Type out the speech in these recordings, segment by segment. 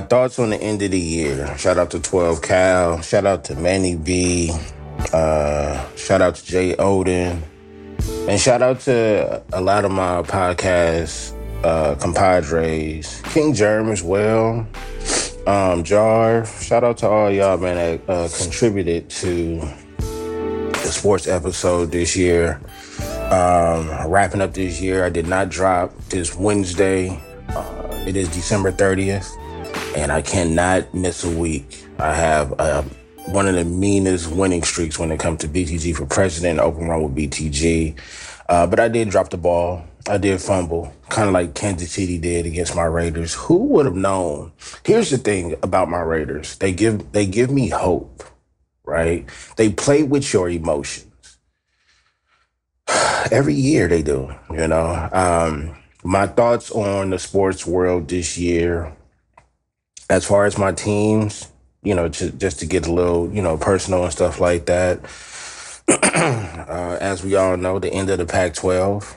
My thoughts on the end of the year. Shout out to 12 Cal. Shout out to Manny B. Uh, shout out to Jay Odin. And shout out to a lot of my podcast uh, compadres. King Germ as well. Um, Jar. Shout out to all y'all, man, that uh, contributed to the sports episode this year. Um, wrapping up this year, I did not drop this Wednesday. Uh, it is December 30th and I cannot miss a week. I have uh, one of the meanest winning streaks when it comes to BTG for president, open run with BTG. Uh, but I did drop the ball. I did fumble, kind of like Kansas City did against my Raiders. Who would have known? Here's the thing about my Raiders: they give they give me hope, right? They play with your emotions. Every year they do, you know. Um, my thoughts on the sports world this year as far as my teams, you know, to, just to get a little, you know, personal and stuff like that. uh, as we all know, the end of the Pac-12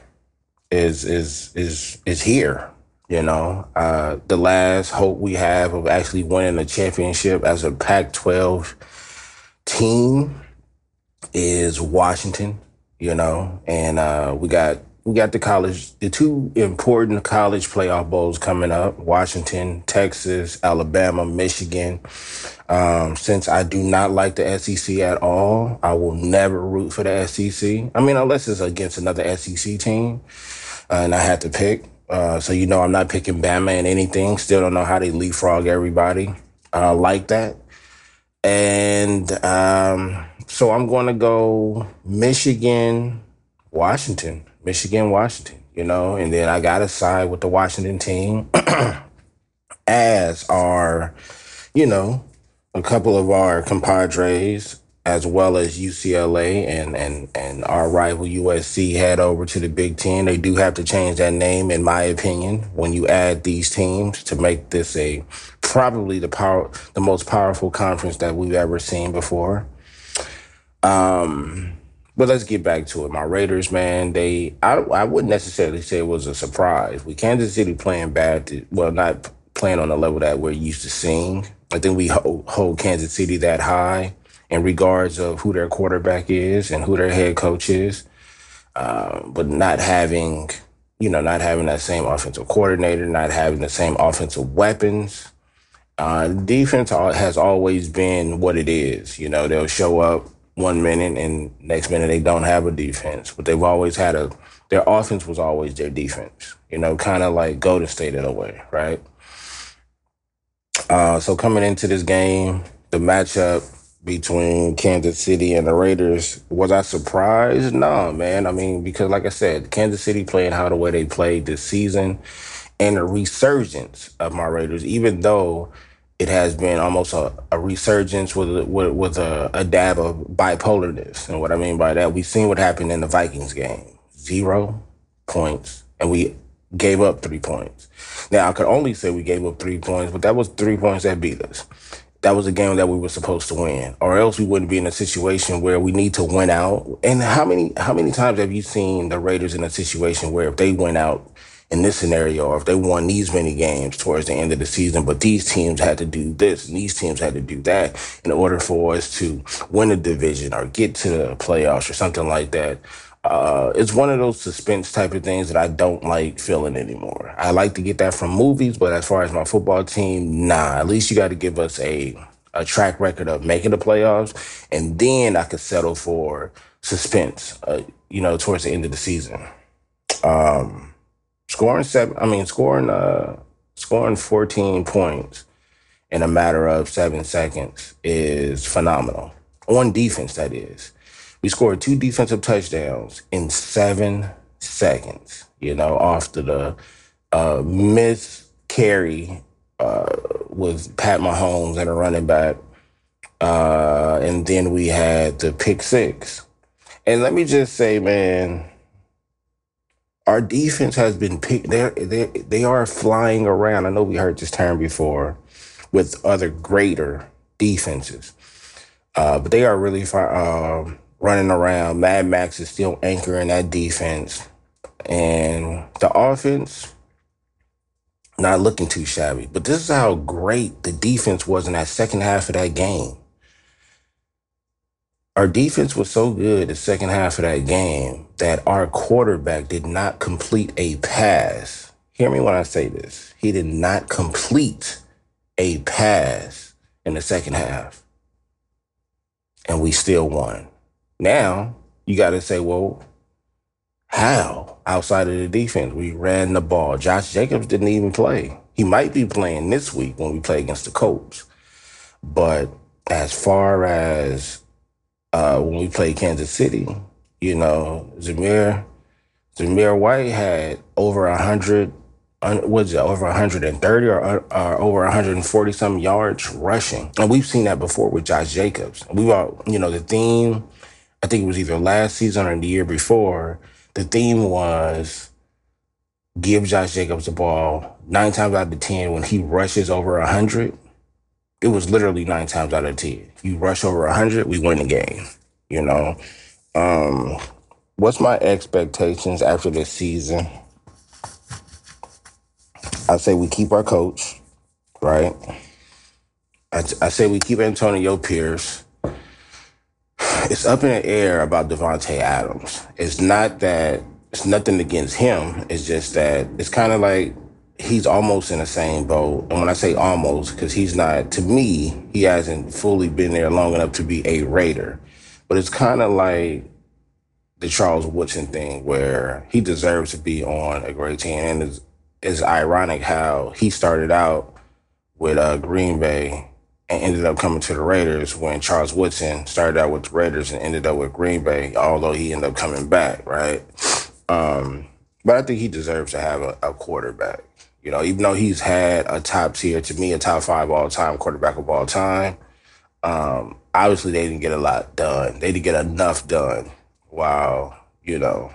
is is is is here. You know, uh, the last hope we have of actually winning a championship as a Pac-12 team is Washington. You know, and uh, we got we got the college, the two important college playoff bowls coming up Washington, Texas, Alabama, Michigan. Um, since I do not like the SEC at all, I will never root for the SEC. I mean, unless it's against another SEC team uh, and I had to pick. Uh, so, you know, I'm not picking Bama and anything. Still don't know how they leapfrog everybody uh, like that. And um, so I'm going to go Michigan, Washington. Michigan, Washington, you know, and then I got to side with the Washington team as are, you know, a couple of our compadres as well as UCLA and, and, and our rival USC head over to the Big Ten. They do have to change that name, in my opinion, when you add these teams to make this a probably the power, the most powerful conference that we've ever seen before. Um, but let's get back to it. My Raiders, man, they I I wouldn't necessarily say it was a surprise. With Kansas City playing bad, to, well, not playing on the level that we're used to seeing. I think we hold, hold Kansas City that high in regards of who their quarterback is and who their head coach is. Uh, but not having, you know, not having that same offensive coordinator, not having the same offensive weapons. Uh, defense has always been what it is. You know, they'll show up one minute and next minute they don't have a defense. But they've always had a their offense was always their defense. You know, kind of like Golden State in a way, right? Uh, so coming into this game, the matchup between Kansas City and the Raiders, was I surprised? No, man. I mean, because like I said, Kansas City playing how the way they played this season and the resurgence of my Raiders, even though it has been almost a, a resurgence with a, with, with a, a, dab of bipolarness. And what I mean by that, we've seen what happened in the Vikings game: zero points, and we gave up three points. Now I could only say we gave up three points, but that was three points that beat us. That was a game that we were supposed to win, or else we wouldn't be in a situation where we need to win out. And how many how many times have you seen the Raiders in a situation where if they went out in this scenario, or if they won these many games towards the end of the season, but these teams had to do this and these teams had to do that in order for us to win a division or get to the playoffs or something like that. Uh, it's one of those suspense type of things that I don't like feeling anymore. I like to get that from movies, but as far as my football team, nah. At least you got to give us a a track record of making the playoffs, and then I could settle for suspense. Uh, you know, towards the end of the season. Um, scoring seven. I mean, scoring uh, scoring fourteen points in a matter of seven seconds is phenomenal. On defense, that is. We scored two defensive touchdowns in seven seconds. You know, after the uh, miss carry uh, with Pat Mahomes and a running back, uh, and then we had the pick six. And let me just say, man, our defense has been picked. They're, they they are flying around. I know we heard this term before with other greater defenses, uh, but they are really uh, running around. Mad Max is still anchoring that defense, and the offense. not looking too shabby. But this is how great the defense was in that second half of that game. Our defense was so good the second half of that game that our quarterback did not complete a pass. Hear me when I say this. He did not complete a pass in the second half. And we still won. Now, you got to say, well, how outside of the defense? We ran the ball. Josh Jacobs didn't even play. He might be playing this week when we play against the Colts. But as far as uh, when we played Kansas City, you know, Zamir Zamir White had over a hundred, was it over 130 or, or over 140 some yards rushing, and we've seen that before with Josh Jacobs. We all, you know, the theme. I think it was either last season or the year before. The theme was give Josh Jacobs the ball nine times out of ten when he rushes over 100 it was literally nine times out of ten. You rush over hundred, we win the game. You know, um, what's my expectations after this season? I say we keep our coach, right? I, I say we keep Antonio Pierce. It's up in the air about Davante Adams. It's not that it's nothing against him. It's just that it's kind of like he's almost in the same boat. And when I say almost, because he's not, to me, he hasn't fully been there long enough to be a Raider. But it's kind of like the Charles Woodson thing where he deserves to be on a great team. And it's, it's ironic how he started out with uh, Green Bay and ended up coming to the Raiders when Charles Woodson started out with the Raiders and ended up with Green Bay, although he ended up coming back, right? Um, but I think he deserves to have a, a quarterback. You know, even though he's had a top tier, to me, a top five all time quarterback of all time, um, obviously they didn't get a lot done. They didn't get enough done while, you know,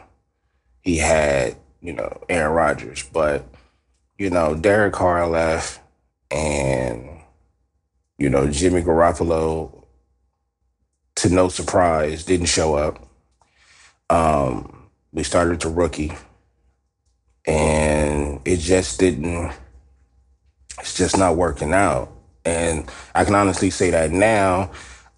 he had, you know, Aaron Rodgers. But, you know, Derek Carr left and, you know, Jimmy Garoppolo, to no surprise, didn't show up. Um, we started to rookie and it just didn't it's just not working out. And i can honestly say that now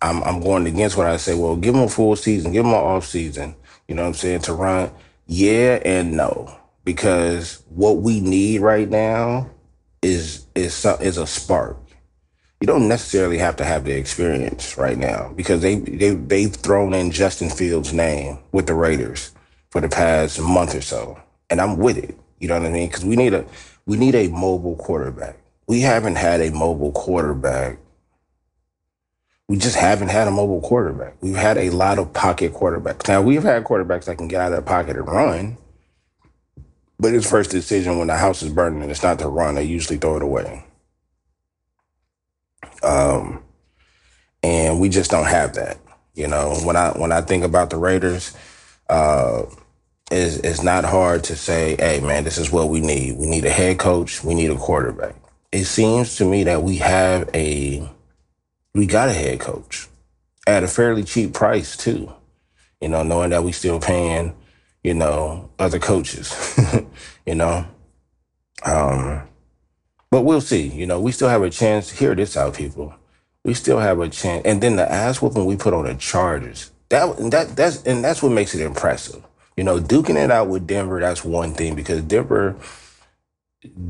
i'm, I'm going against what i say. Well give them a full season give them an off season you know what i'm saying to run. Yeah and no because what we need right now is is is a spark. You don't necessarily have to have the experience right now because they, they they've thrown in Justin Fields' name with the Raiders for the past month or so and I'm with it. You know what I mean? Because we need a we need a mobile quarterback. We haven't had a mobile quarterback. We just haven't had a mobile quarterback. We've had a lot of pocket quarterbacks. Now we've had quarterbacks that can get out of the pocket and run, but his first decision when the house is burning and it's not to run, they usually throw it away. Um, and we just don't have that. You know, when I when I think about the Raiders, uh, is it's not hard to say, hey man, this is what we need. We need a head coach, we need a quarterback. It seems to me that we have a we got a head coach at a fairly cheap price too. You know, knowing that we still paying, you know, other coaches. you know. Um but we'll see. You know, we still have a chance. Hear this out, people. We still have a chance. And then the ass whooping we put on the Chargers. That that that's and that's what makes it impressive. You know, duking it out with Denver, that's one thing because Denver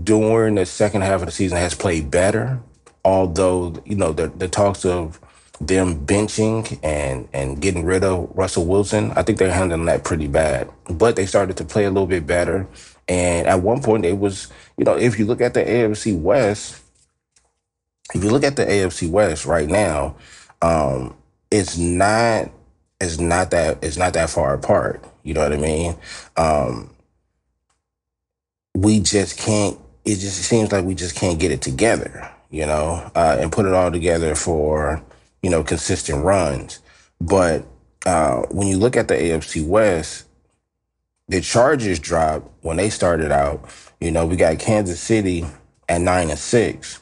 during the second half of the season has played better. Although, you know, the, the talks of them benching and and getting rid of Russell Wilson, I think they're handling that pretty bad. But they started to play a little bit better. And at one point it was, you know, if you look at the AFC West, if you look at the AFC West right now, um, it's not it's not that it's not that far apart. You know what I mean? Um, we just can't. It just seems like we just can't get it together. You know, uh, and put it all together for you know consistent runs. But uh, when you look at the AFC West, the Chargers dropped when they started out. You know, we got Kansas City at nine and six.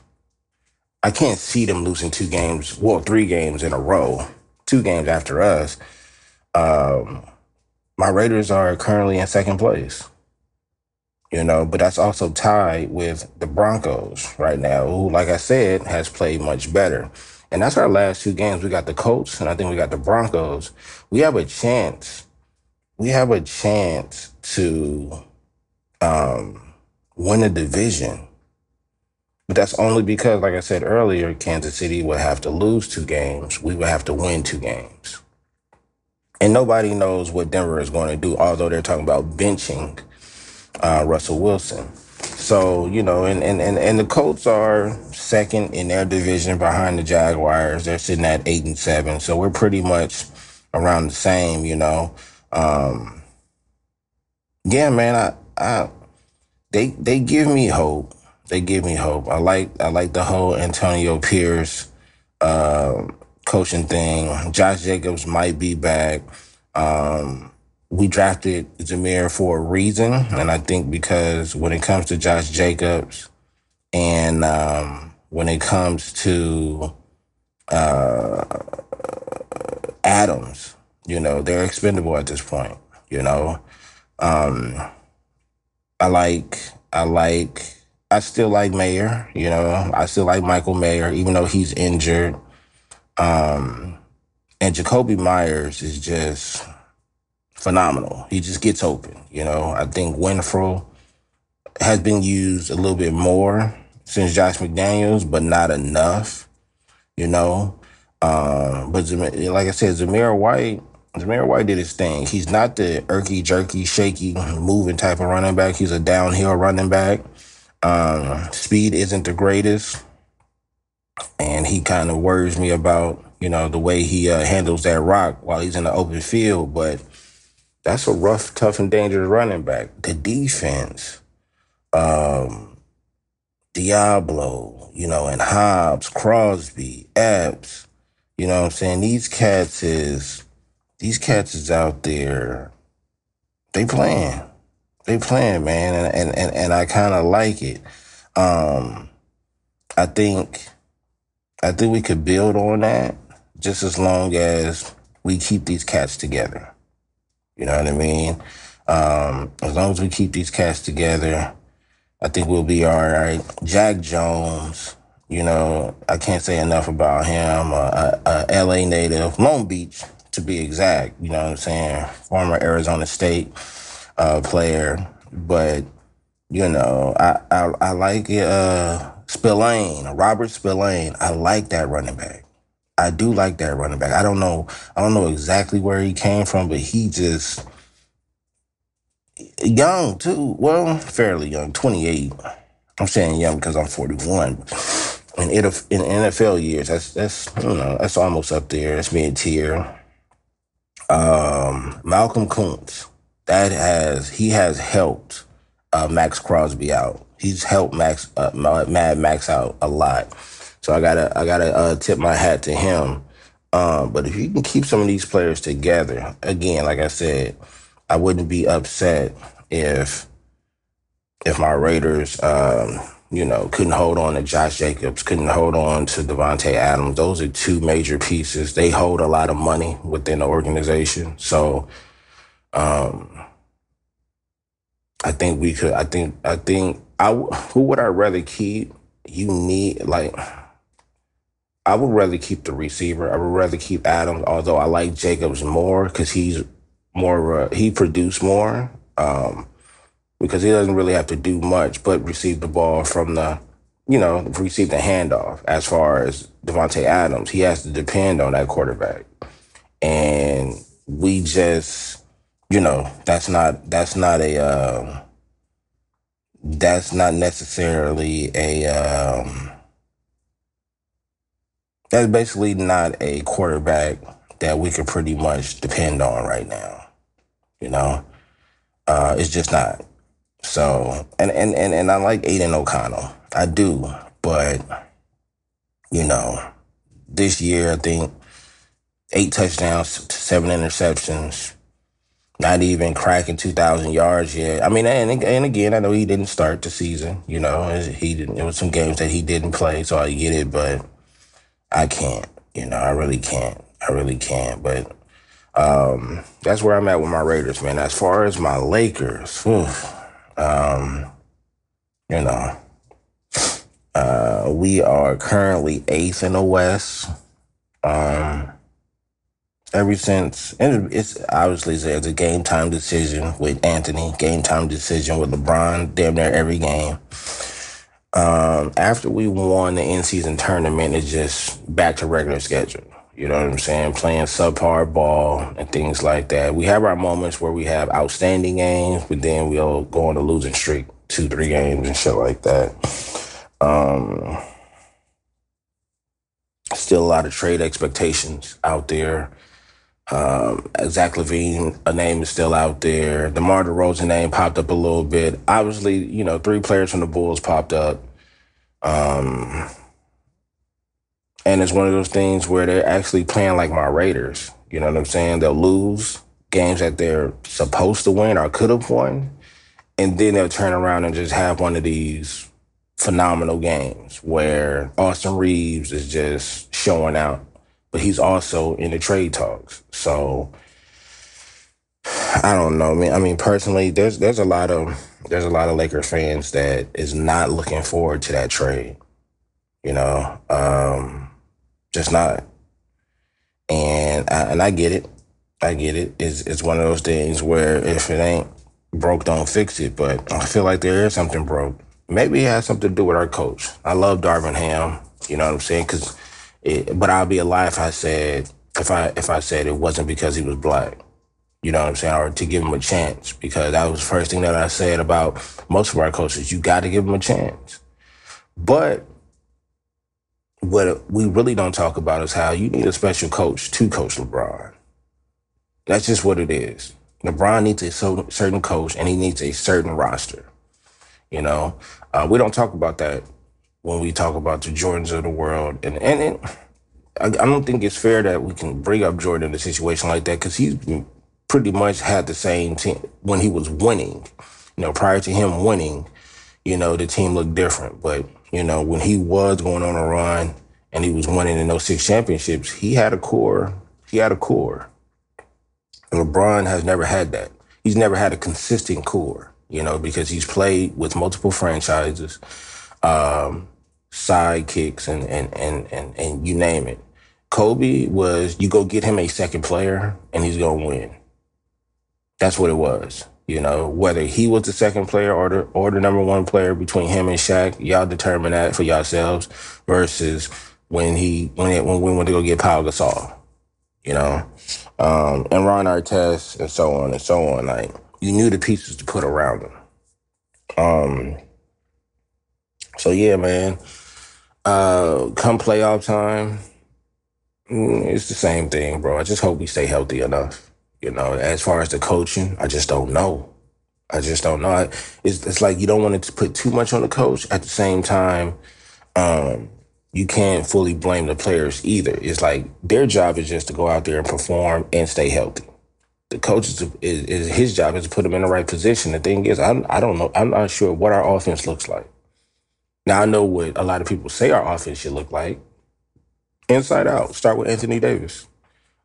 I can't see them losing two games, well, three games in a row, two games after us. Um, my Raiders are currently in second place. you know, but that's also tied with the Broncos right now, who, like I said, has played much better. And that's our last two games. We got the Colts, and I think we got the Broncos. We have a chance. We have a chance to um, win a division. But that's only because, like I said earlier, Kansas City would have to lose two games. We would have to win two games. And nobody knows what Denver is going to do, although they're talking about benching uh, Russell Wilson. So, you know, and, and, and, and the Colts are second in their division behind the Jaguars. They're sitting at eight and seven. So we're pretty much around the same, you know. Um, yeah, man, I, I they they give me hope. They give me hope. I like I like the whole Antonio Pierce uh, coaching thing. Josh Jacobs might be back. Um, we drafted Zamir for a reason, and I think because when it comes to Josh Jacobs, and um, when it comes to uh, Adams, you know, they're expendable at this point. You know, um, I like, I like, I still like Mayer. You know, I still like Michael Mayer, even though he's injured. Um, and Jakobi Myers is just phenomenal. He just gets open. You know, I think Winfrey has been used a little bit more since Josh McDaniels, but not enough. You know, uh, but like I said, Zamir White. Zamir White did his thing. He's not the irky, jerky, shaky, moving type of running back. He's a downhill running back. Um, speed isn't the greatest, and he kind of worries me about you know the way he uh, handles that rock while he's in the open field. But that's a rough, tough, and dangerous running back. The defense, um, Deablo, you know, and Hobbs, Crosby, Epps, you know what I'm saying? These cats is these cats is out there. They playing. They playing, man, and and and, and I kind of like it. Um, I think I think we could build on that just as long as we keep these cats together. You know what I mean? Um, as long as we keep these cats together, I think we'll be all right. Jack Jones, you know, I can't say enough about him. Uh, a, a LA native, Long Beach to be exact. You know what I'm saying? Former Arizona State uh, player, but you know, I I, I like it uh, Spillane, Robert Spillane. I like that running back. I do like that running back. I don't know. I don't know exactly where he came from, but he just young too. Well, fairly young, twenty eight. I'm saying young because I'm 41. In, in NFL years, that's that's you know that's almost up there. That's mid tier. Um, Malcolm Koonce, that has he has helped uh, Maxx Crosby out. He's helped Max uh, Mad Max out a lot. So I gotta I gotta uh, tip my hat to him. Um, but if you can keep some of these players together, again, like I said, I wouldn't be upset if if my Raiders, um, you know, couldn't hold on to Josh Jacobs, couldn't hold on to Davante Adams. Those are two major pieces. They hold a lot of money within the organization. So, um, I think we could. I think. I think. I who would I rather keep? You need like I would rather keep the receiver. I would rather keep Adams, although I like Jacobs more because he's more, uh, he produced more um, because he doesn't really have to do much but receive the ball from the, you know, receive the handoff. As far as Davante Adams, he has to depend on that quarterback. And we just, you know, that's not, that's not a, uh, that's not necessarily a, um, that's basically not a quarterback that we could pretty much depend on right now. You know, uh, it's just not. So, and, and, and, and I like Aidan O'Connell. I do. But, you know, this year, I think eight touchdowns, seven interceptions, not even cracking 2,000 yards yet. I mean, and, and again, I know he didn't start the season, you know, he didn't, there was some games that he didn't play, so I get it, but I can't. You know, I really can't. I really can't. But um, that's where I'm at with my Raiders, man. As far as my Lakers, whew, Um, you know, uh, we are currently eighth in the West. Um, ever since, and it's obviously it's a game time decision with Anthony, game time decision with LeBron, damn near every game. Um, after we won the in season tournament, it's just back to regular schedule. You know what I'm saying? Playing subpar ball and things like that. We have our moments where we have outstanding games, but then we'll go on a losing streak, two, three games and shit like that. Um, still a lot of trade expectations out there. Um, Zach LaVine, a name is still out there. DeMar DeRozan name popped up a little bit. Obviously, you know, three players from the Bulls popped up. Um, and it's one of those things where they're actually playing like my Raiders. You know what I'm saying? They'll lose games that they're supposed to win or could have won. And then they'll turn around and just have one of these phenomenal games where Austin Reaves is just showing out, but he's also in the trade talks. So I don't know. I mean, I mean, personally, there's there's a lot of there's a lot of Laker fans that is not looking forward to that trade. You know, um, just not. And I, and I get it. I get it. It's it's one of those things where if it ain't broke, don't fix it. But I feel like there is something broke. Maybe it has something to do with our coach. I love Darvin Ham. You know what I'm saying? Because, but I'll be a lie if I said if I if I said it wasn't because he was black. You know what I'm saying? Or to give him a chance because that was the first thing that I said about most of our coaches. You got to give him a chance. But what we really don't talk about is how you need a special coach to coach LeBron. That's just what it is. LeBron needs a certain coach and he needs a certain roster. You know, uh, we don't talk about that when we talk about the Jordans of the world. And, and it, I, I, don't think it's fair that we can bring up Jordan in a situation like that because he's pretty much had the same team when he was winning. You know, prior to him winning, you know, the team looked different. But you know, when he was going on a run and he was winning in those six championships, he had a core. He had a core. And LeBron has never had that. He's never had a consistent core, you know, because he's played with multiple franchises, um, sidekicks, and, and and and and you name it. Kobe was you go get him a second player and he's gonna win. That's what it was. You know, whether he was the second player or the or the number one player between him and Shaq, y'all determine that for yourselves. Versus when he when it, when we went to go get Pau Gasol, you know, um, and Ron Artest and so on and so on. Like you knew the pieces to put around him. Um. So yeah, man. Uh, come playoff time, mm, it's the same thing, bro. I just hope we stay healthy enough. You know, as far as the coaching, I just don't know. I just don't know. It's, it's like you don't want to put too much on the coach. At the same time, um, you can't fully blame the players either. It's like their job is just to go out there and perform and stay healthy. The coach is, is, is his job is to put them in the right position. The thing is, I'm, I don't know. I'm not sure what our offense looks like. Now I know what a lot of people say our offense should look like. Inside out. Start with Anthony Davis,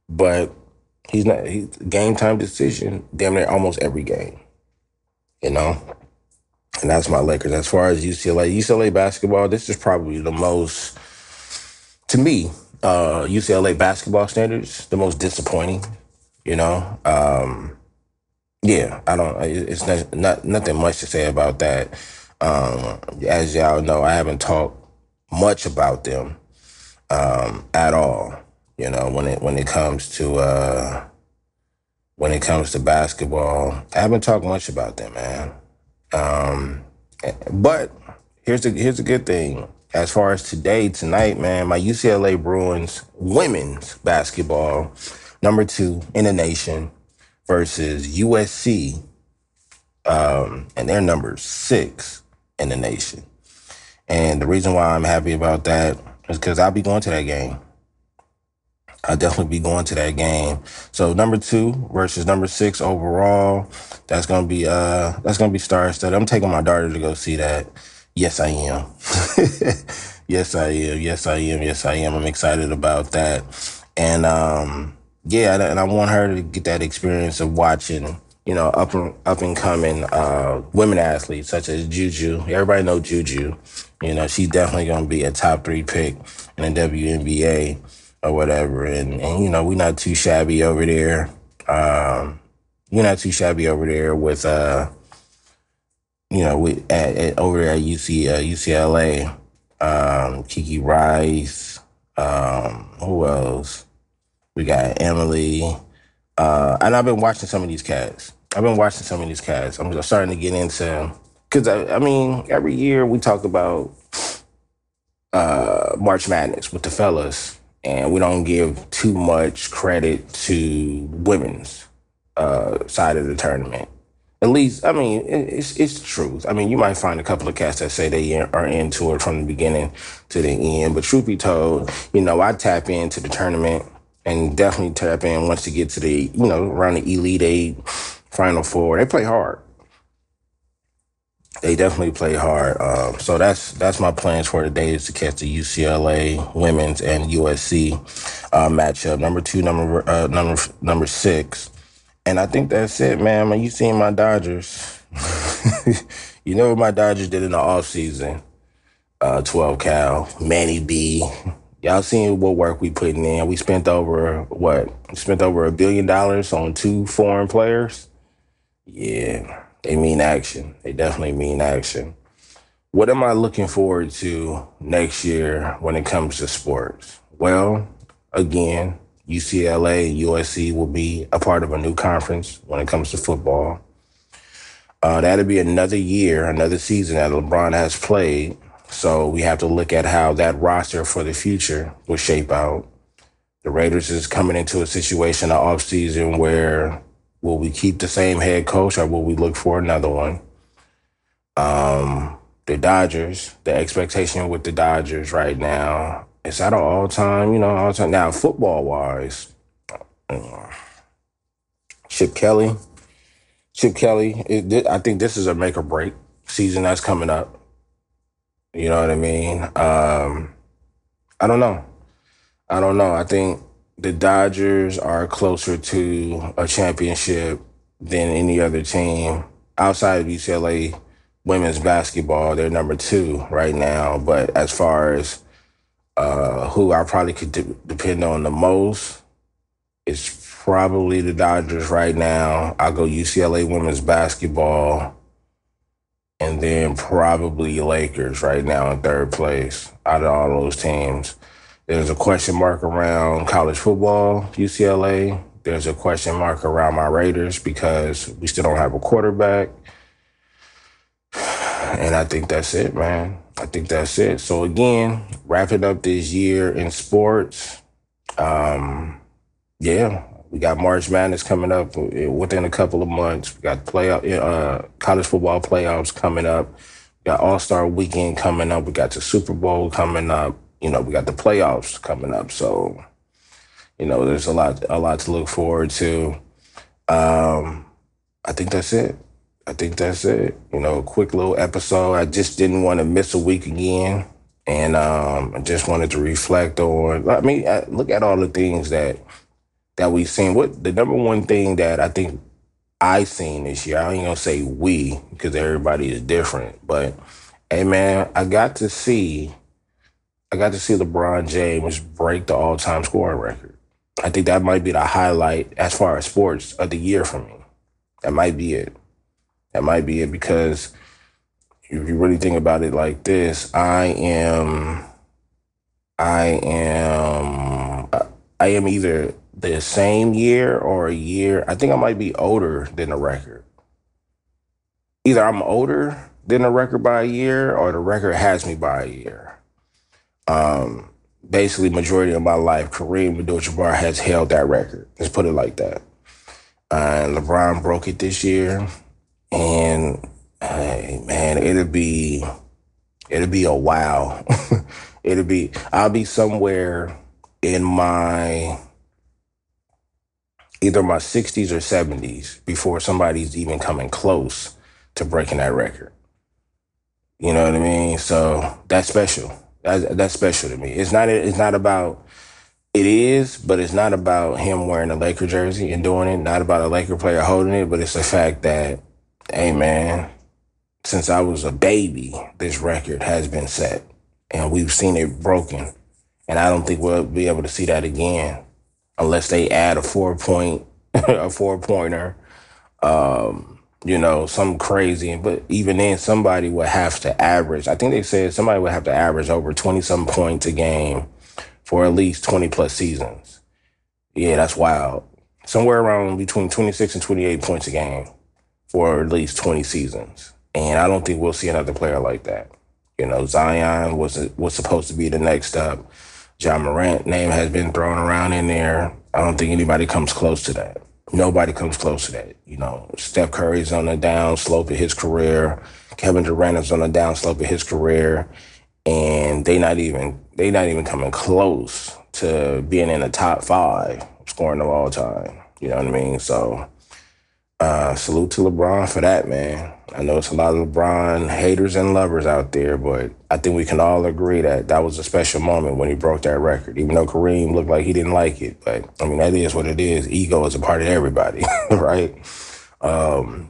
but He's not he's game time decision damn near almost every game. You know? And that's my Lakers. As far as UCLA, UCLA basketball, this is probably the most to me, uh, UCLA basketball standards, the most disappointing, you know. Um, yeah, I don't it's not, not nothing much to say about that. Um, as y'all know, I haven't talked much about them um, at all. You know, when it when it comes to uh when it comes to basketball, I haven't talked much about them, man. Um, but here's the here's the good thing. As far as today, tonight, man, my UCLA Bruins women's basketball, number two in the nation, versus USC, um, and they're number six in the nation. And the reason why I'm happy about that is because I'll be going to that game. I'll definitely be going to that game. So number two versus number six overall. That's gonna be uh that's gonna be star studded. I'm taking my daughter to go see that. Yes, I am. yes, I am. Yes, I am. Yes, I am. I'm excited about that. And um yeah, and I want her to get that experience of watching you know, up and up and coming uh, women athletes such as Juju. Everybody know Juju. You know, she's definitely to be a top three pick in the WNBA or whatever. And and you know, we're not too shabby over there. Um, we're not too shabby over there with uh, you know, we at, at over there at UC uh, UCLA. Um, Kiki Rice. Um, who else? We got Emily. Uh, and I've been watching some of these cats. I've been watching some of these cats. I'm starting to get into because I, I, mean, every year we talk about uh, March Madness with the fellas, and we don't give too much credit to women's uh, side of the tournament. At least, I mean, it's it's the truth. I mean, you might find a couple of cats that say they are into it from the beginning to the end, but truth be told, you know, I tap into the tournament and definitely tap in once you get to the, you know, around the Elite Eight, Final Four. They play hard. They definitely play hard. Um, so that's that's my plans for today is to catch the UCLA women's and USC uh, matchup. Number two, number uh, number number six, and I think that's it, man. When you seen my Dodgers, you know what my Dodgers did in the off season. Uh, 12 cal, Manny B, y'all seen what work we putting in. We spent over what? We spent over a billion dollars on two foreign players. Yeah, they mean action. They definitely mean action. What am I looking forward to next year when it comes to sports? Well, again, UCLA and USC will be a part of a new conference when it comes to football. Uh, that'll be another year, another season that LeBron has played so we have to look at how that roster for the future will shape out. The Raiders is coming into a situation, an offseason where will we keep the same head coach or will we look for another one? Um, the Dodgers, the expectation with the Dodgers right now is at an all time, you know, all time. Now, football wise, Chip Kelly, Chip Kelly, it, I think this is a make or break season that's coming up. You know what I mean? Um, I don't know. I don't know. I think the Dodgers are closer to a championship than any other team outside of UCLA women's basketball. They're number two right now. But as far as uh, who I probably could de- depend on the most, it's probably the Dodgers right now. I'll go UCLA women's basketball and then probably Lakers right now in third place out of all those teams. There's a question mark around college football, UCLA. There's a question mark around my Raiders because we still don't have a quarterback. And I think that's it, man. I think that's it. So again, wrapping up this year in sports. Um, yeah, we got March Madness coming up within a couple of months. We got playoff, uh, college football playoffs coming up. We got All Star Weekend coming up. We got the Super Bowl coming up. You know, we got the playoffs coming up. So, you know, there's a lot, a lot to look forward to. Um, I think that's it. I think that's it. You know, quick little episode. I just didn't want to miss a week again. And um, I just wanted to reflect on, I mean, look at all the things that that we've seen. What the number one thing that I think I seen this year, I ain't gonna say we, because everybody is different, but hey man, I got to see I got to see LeBron James break the all time scoring record. I think that might be the highlight as far as sports of the year for me. That might be it. That might be it because if you really think about it like this, I am I am I am either the same year or a year. I think I might be older than the record. Either I'm older than the record by a year or the record has me by a year. Um, basically, majority of my life, Kareem Abdul-Jabbar has held that record. Let's put it like that. Uh, LeBron broke it this year, and man, it'll be it'll be a wow. it'll be I'll be somewhere in my either my 60s or 70s before somebody's even coming close to breaking that record. You know what I mean? So that's special. That's, that's special to me. It's not. It's not about It is, but it's not about him wearing a Laker jersey and doing it. Not about a Laker player holding it, but it's the fact that, hey man, since I was a baby, this record has been set, and we've seen it broken, and I don't think we'll be able to see that again unless they add a four point, a four pointer. Um, you know, some crazy. But even then, somebody would have to average. I think they said somebody would have to average over 20 some points a game for at least 20 plus seasons. Yeah, that's wild. Somewhere around between 26 and 28 points a game for at least 20 seasons. And I don't think we'll see another player like that. You know, Zion was was supposed to be the next up. Ja Morant name has been thrown around in there. I don't think anybody comes close to that nobody comes close to that. You know, Steph Curry's on the down slope of his career. Kevin Durant is on the down slope of his career, and they not even they not even coming close to being in the top five scoring of all time. You know what I mean? So uh, salute to LeBron for that, man. I know it's a lot of LeBron haters and lovers out there, but I think we can all agree that that was a special moment when he broke that record. Even though Kareem looked like he didn't like it, but I mean that is what it is. Ego is a part of everybody, right? Um,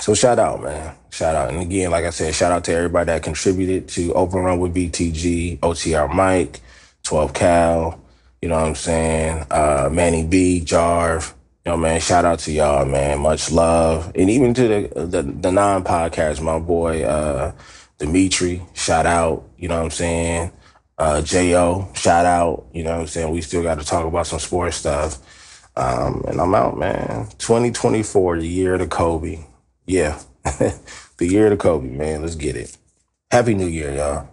so shout out, man. Shout out, and again, like I said, shout out to everybody that contributed to Open Run with BTG, OTR Mike, 12 Cal. You know what I'm saying? Uh, Manny B, Jarv. Yo, man, shout out to y'all, man. Much love. And even to the the, the non podcast, my boy uh Dimitri, shout out. You know what I'm saying? Uh J.O., shout out. You know what I'm saying? We still got to talk about some sports stuff. Um, and I'm out, man. 2024, the year of the Kobe. Yeah. the year of the Kobe, man. Let's get it. Happy New Year, y'all.